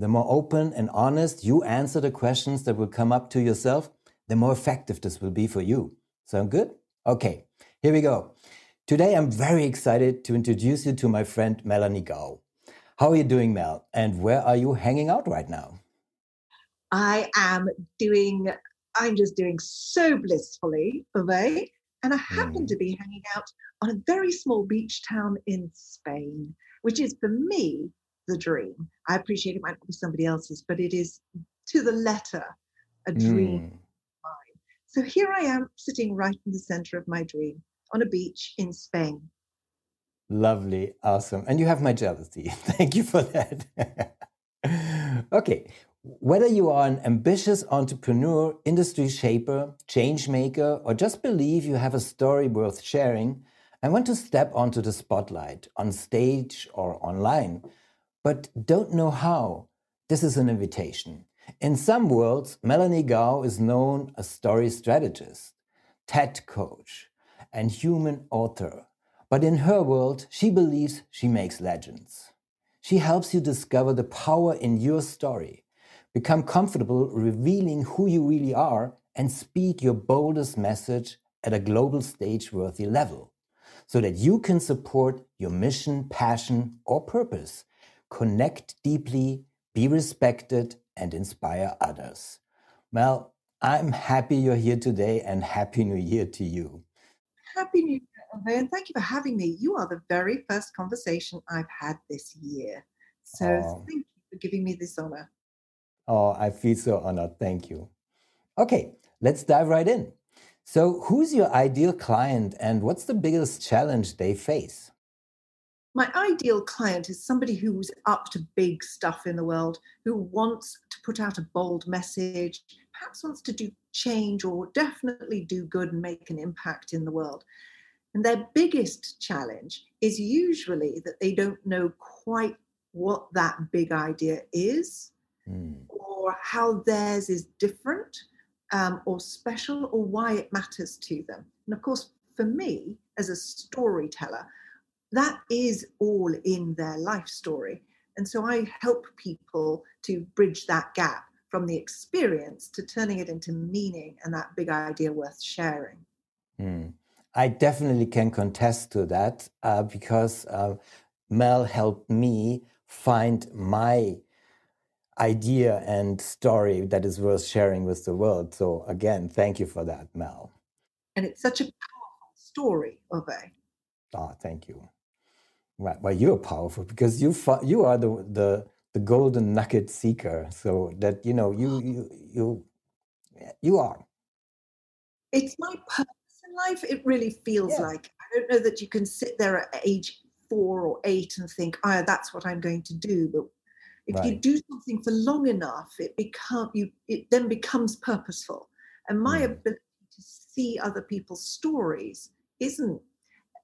The more open and honest you answer the questions that will come up to yourself, the more effective this will be for you. Sound good? Okay, here we go. Today I'm very excited to introduce you to my friend Melanie Gow. How are you doing, Mel? And where are you hanging out right now? I am doing, I'm just doing so blissfully, Uwe, and I happen mm. to be hanging out on a very small beach town in Spain, which is for me the dream. I appreciate it might not be somebody else's, but it is to the letter a dream mm. mine. So here I am sitting right in the center of my dream on a beach in Spain. Lovely, awesome. And you have my jealousy. Thank you for that. okay. Whether you are an ambitious entrepreneur, industry shaper, change maker, or just believe you have a story worth sharing, I want to step onto the spotlight on stage or online but don't know how, this is an invitation. In some worlds, Melanie Gow is known as story strategist, TED coach, and human author. But in her world, she believes she makes legends. She helps you discover the power in your story, become comfortable revealing who you really are, and speak your boldest message at a global stage worthy level so that you can support your mission, passion, or purpose connect deeply, be respected, and inspire others. Well, I'm happy you're here today and Happy New Year to you. Happy New Year, and thank you for having me. You are the very first conversation I've had this year. So oh. thank you for giving me this honor. Oh, I feel so honored. Thank you. Okay, let's dive right in. So, who's your ideal client and what's the biggest challenge they face? My ideal client is somebody who's up to big stuff in the world, who wants to put out a bold message, perhaps wants to do change or definitely do good and make an impact in the world. And their biggest challenge is usually that they don't know quite what that big idea is mm. or how theirs is different um, or special or why it matters to them. And of course, for me, as a storyteller, that is all in their life story. And so I help people to bridge that gap from the experience to turning it into meaning and that big idea worth sharing. Mm. I definitely can contest to that uh, because uh, Mel helped me find my idea and story that is worth sharing with the world. So again, thank you for that, Mel. And it's such a powerful story, Uwe. Ah, thank you. Right. Well, you're powerful because you you are the the the golden nugget seeker. So that you know you you you you are. It's my purpose in life. It really feels yeah. like I don't know that you can sit there at age four or eight and think, "Ah, oh, that's what I'm going to do." But if right. you do something for long enough, it become you. It then becomes purposeful. And my mm. ability to see other people's stories isn't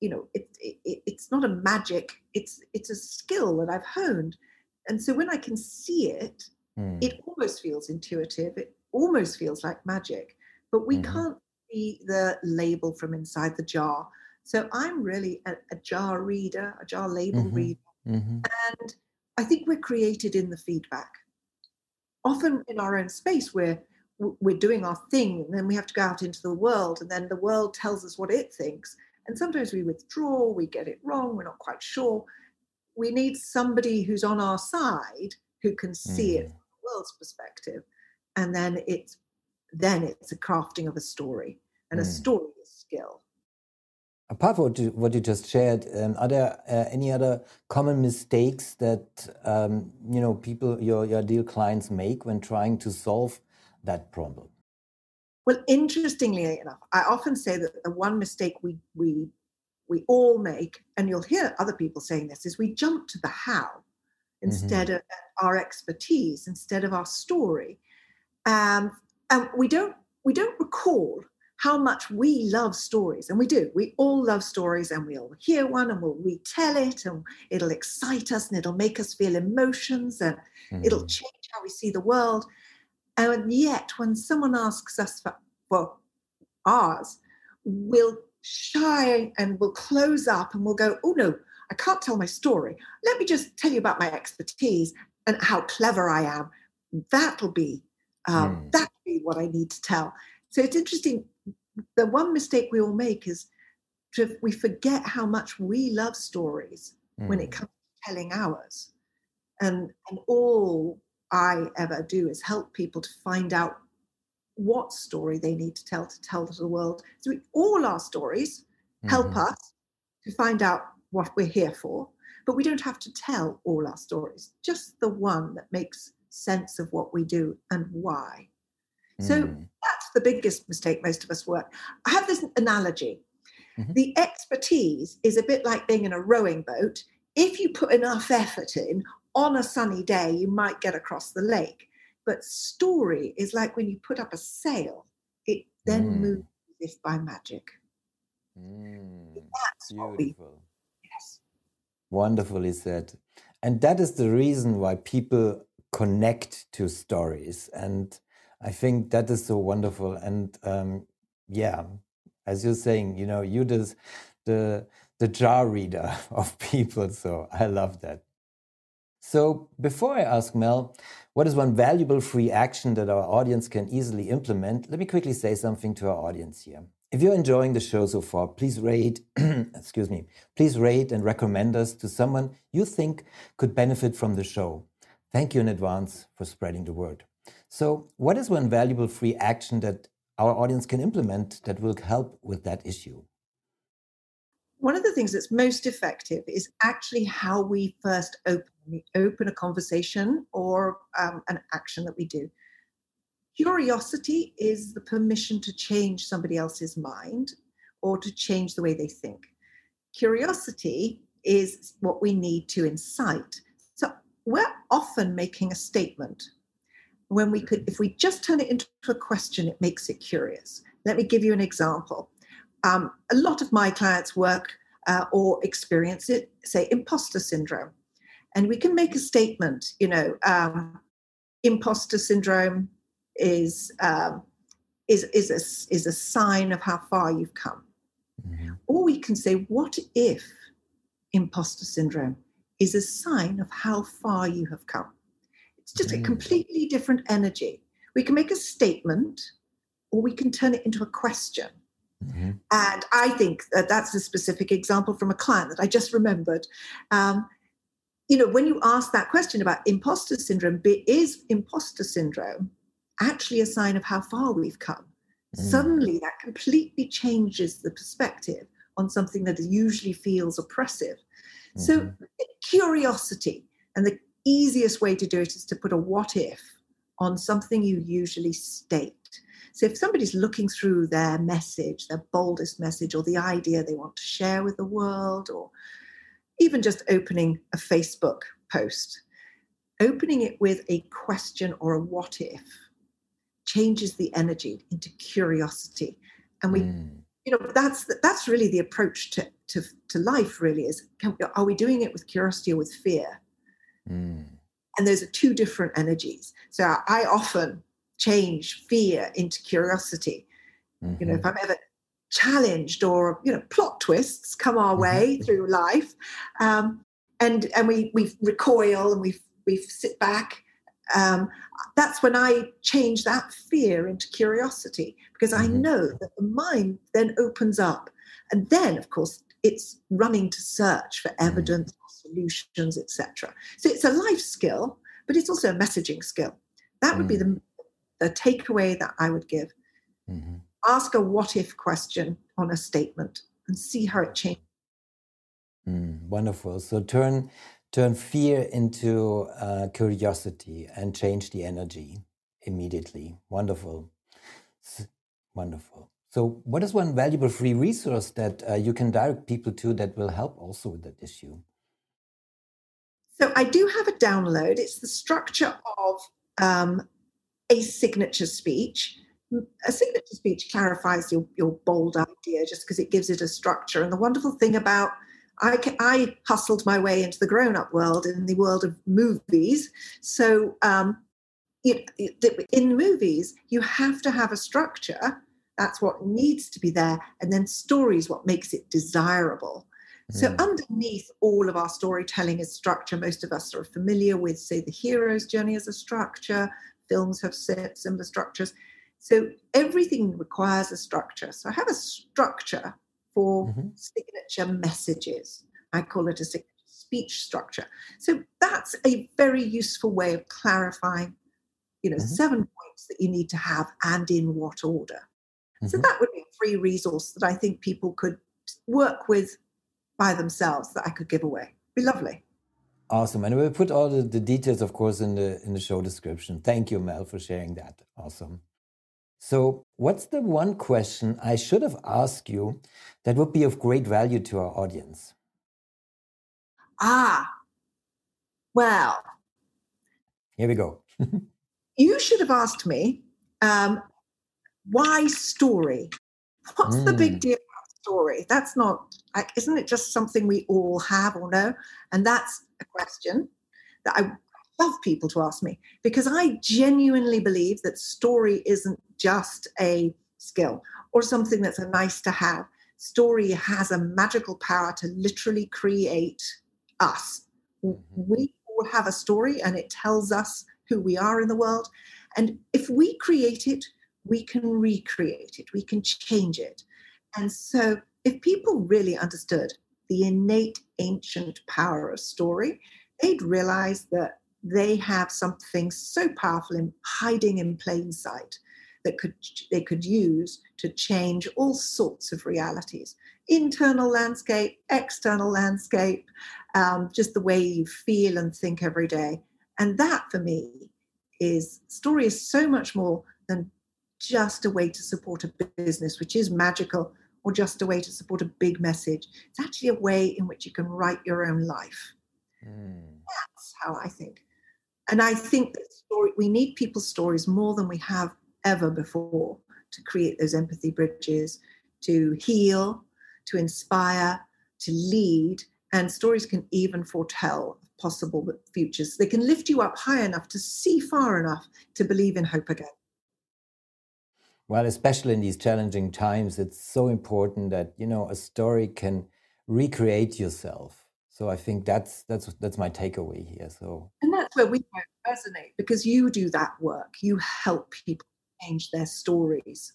you know it, it, it's not a magic it's it's a skill that i've honed and so when i can see it mm. it almost feels intuitive it almost feels like magic but we mm-hmm. can't see the label from inside the jar so i'm really a, a jar reader a jar label mm-hmm. reader mm-hmm. and i think we're created in the feedback often in our own space we're we're doing our thing and then we have to go out into the world and then the world tells us what it thinks and sometimes we withdraw, we get it wrong, we're not quite sure. We need somebody who's on our side who can see mm. it from the world's perspective. And then it's then it's a crafting of a story. And mm. a story is skill. Apart from what you, what you just shared, um, are there uh, any other common mistakes that um, you know people your your deal clients make when trying to solve that problem? Well, interestingly enough, I often say that the one mistake we we we all make, and you'll hear other people saying this, is we jump to the how. instead mm-hmm. of our expertise, instead of our story. Um, and we don't we don't recall how much we love stories and we do we all love stories and we'll hear one and we'll retell it and it'll excite us and it'll make us feel emotions and mm. it'll change how we see the world and yet when someone asks us for, ours we'll shy and we'll close up and we'll go oh no i can't tell my story let me just tell you about my expertise and how clever i am that'll be um, mm. that'll be what i need to tell so it's interesting the one mistake we all make is to, we forget how much we love stories mm. when it hmm. comes to telling ours. And, and all I ever do is help people to find out what story they need to tell to tell to the world. So we, all our stories help mm-hmm. us to find out what we're here for, but we don't have to tell all our stories, just the one that makes sense of what we do and why. So mm. that's the biggest mistake most of us work. I have this analogy. Mm-hmm. The expertise is a bit like being in a rowing boat. If you put enough effort in on a sunny day, you might get across the lake. But story is like when you put up a sail, it then mm. moves as if by magic. Mm. That's Beautiful. We, yes. Wonderfully said. And that is the reason why people connect to stories. And I think that is so wonderful. And um, yeah, as you're saying, you know, you just the the jar reader of people. So I love that. So before I ask Mel, what is one valuable free action that our audience can easily implement? Let me quickly say something to our audience here. If you're enjoying the show so far, please rate, excuse me, please rate and recommend us to someone you think could benefit from the show. Thank you in advance for spreading the word. So, what is one valuable free action that our audience can implement that will help with that issue? One of the things that's most effective is actually how we first open. We open a conversation or um, an action that we do. Curiosity is the permission to change somebody else's mind or to change the way they think. Curiosity is what we need to incite. So we're often making a statement when we could, if we just turn it into a question, it makes it curious. Let me give you an example. Um, a lot of my clients work uh, or experience it, say, imposter syndrome. And we can make a statement, you know, um, imposter syndrome is, um, is, is, a, is a sign of how far you've come. Mm-hmm. Or we can say, what if imposter syndrome is a sign of how far you have come? It's just mm. a completely different energy. We can make a statement or we can turn it into a question. Mm-hmm. And I think that that's a specific example from a client that I just remembered. Um, you know, when you ask that question about imposter syndrome, is imposter syndrome actually a sign of how far we've come? Mm. Suddenly, that completely changes the perspective on something that usually feels oppressive. Mm-hmm. So, curiosity and the easiest way to do it is to put a what if on something you usually state. So if somebody's looking through their message, their boldest message, or the idea they want to share with the world, or even just opening a Facebook post, opening it with a question or a what if changes the energy into curiosity. And we, mm. you know, that's that's really the approach to to, to life. Really, is can, are we doing it with curiosity or with fear? Mm. And those are two different energies. So I often change fear into curiosity. Mm-hmm. You know, if mm-hmm. I'm ever challenged or you know plot twists come our mm-hmm. way through life, um, and and we we recoil and we we sit back. Um, that's when I change that fear into curiosity because mm-hmm. I know that the mind then opens up, and then of course it's running to search for mm. evidence solutions, etc. So it's a life skill, but it's also a messaging skill. That would mm. be the, the takeaway that I would give. Mm-hmm. Ask a what if question on a statement and see how it changes. Mm, wonderful. So turn turn fear into uh, curiosity and change the energy immediately. Wonderful. Wonderful. So, what is one valuable free resource that uh, you can direct people to that will help also with that issue? So I do have a download. It's the structure of um, a signature speech. A signature speech clarifies your, your bold idea just because it gives it a structure. And the wonderful thing about I, I hustled my way into the grown up world in the world of movies. So um, it, it, in movies, you have to have a structure. That's what needs to be there. And then stories, what makes it desirable. So, mm. underneath all of our storytelling is structure. Most of us are familiar with, say, the hero's journey as a structure. Films have similar structures. So, everything requires a structure. So, I have a structure for mm-hmm. signature messages. I call it a signature speech structure. So, that's a very useful way of clarifying, you know, mm-hmm. seven points that you need to have and in what order. Mm-hmm. So, that would be a free resource that I think people could work with by themselves that I could give away. Be lovely. Awesome. And we'll put all the, the details, of course, in the in the show description. Thank you, Mel, for sharing that. Awesome. So, what's the one question I should have asked you that would be of great value to our audience? Ah, well. Here we go. you should have asked me um, why story? What's mm. the big hmm. deal story. That's not, like, isn't it just something we all have or know? And that's a question that I love people to ask me because I genuinely believe that story isn't just a skill or something that's a nice to have. Story has a magical power to literally create us. Mm-hmm. We all have a story and it tells us who we are in the world. And if we create it, we can recreate it, we can change it. And so, if people really understood the innate ancient power of story, they'd realize that they have something so powerful in hiding in plain sight that could they could use to change all sorts of realities internal landscape external landscape um, just the way you feel and think every day. And that for me is story is so much more than just a way to support a business which is magical or just a way to support a big message. It's actually a way in which you can write your own life. Mm. That's how I think. And I think that story, we need people's stories more than we have ever before to create those empathy bridges, to heal, to inspire, to lead. And stories can even foretell possible futures. They can lift you up high enough to see far enough to believe in hope again. Well, especially in these challenging times, it's so important that you know a story can recreate yourself. So I think that's that's that's my takeaway here. So and that's where we resonate because you do that work. You help people change their stories.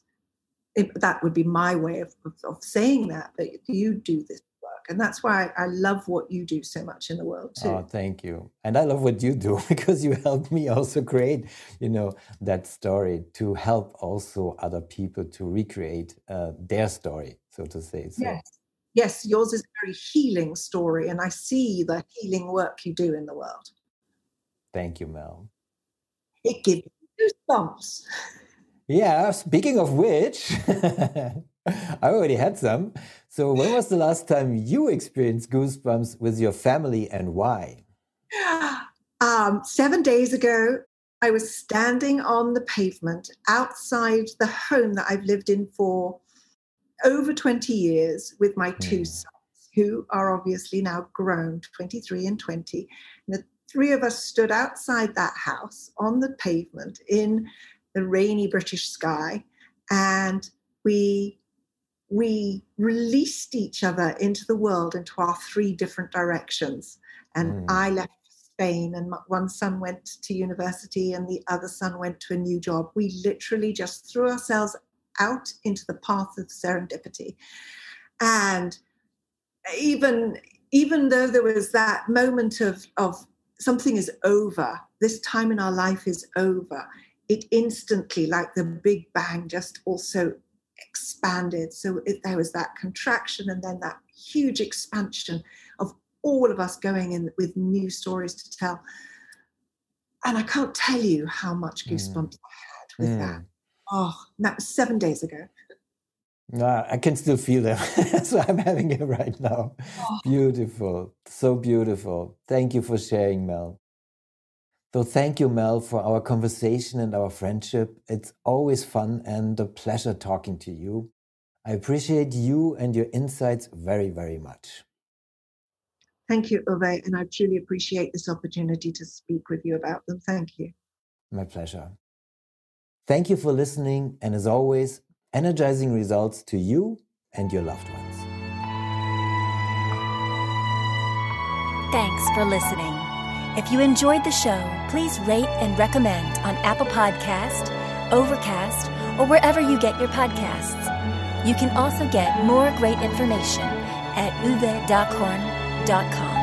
It, that would be my way of, of, of saying that. But you do this and that's why I love what you do so much in the world too. Oh, thank you. And I love what you do because you help me also create, you know, that story to help also other people to recreate uh, their story, so to say. So. Yes. Yes, yours is a very healing story, and I see the healing work you do in the world. Thank you, Mel. It gives you goosebumps. Yeah, speaking of which, I already had some. So, when was the last time you experienced goosebumps with your family and why? Um, seven days ago, I was standing on the pavement outside the home that I've lived in for over 20 years with my two mm. sons, who are obviously now grown 23 and 20. And the three of us stood outside that house on the pavement in the rainy British sky, and we we released each other into the world, into our three different directions. And mm. I left Spain, and one son went to university, and the other son went to a new job. We literally just threw ourselves out into the path of serendipity. And even even though there was that moment of of something is over, this time in our life is over, it instantly, like the Big Bang, just also expanded. So it, there was that contraction and then that huge expansion of all of us going in with new stories to tell. And I can't tell you how much mm. goosebumps mm. I had with mm. that. Oh, that was seven days ago. No, I can still feel them. so I'm having it right now. Oh. Beautiful. So beautiful. Thank you for sharing, Mel. So thank you, Mel, for our conversation and our friendship. It's always fun and a pleasure talking to you. I appreciate you and your insights very, very much. Thank you, Uwe, and I truly appreciate this opportunity to speak with you about them. Thank you. My pleasure. Thank you for listening, and as always, energizing results to you and your loved ones. Thanks for listening. If you enjoyed the show, please rate and recommend on Apple Podcast, Overcast, or wherever you get your podcasts. You can also get more great information at uvedockhorn.com.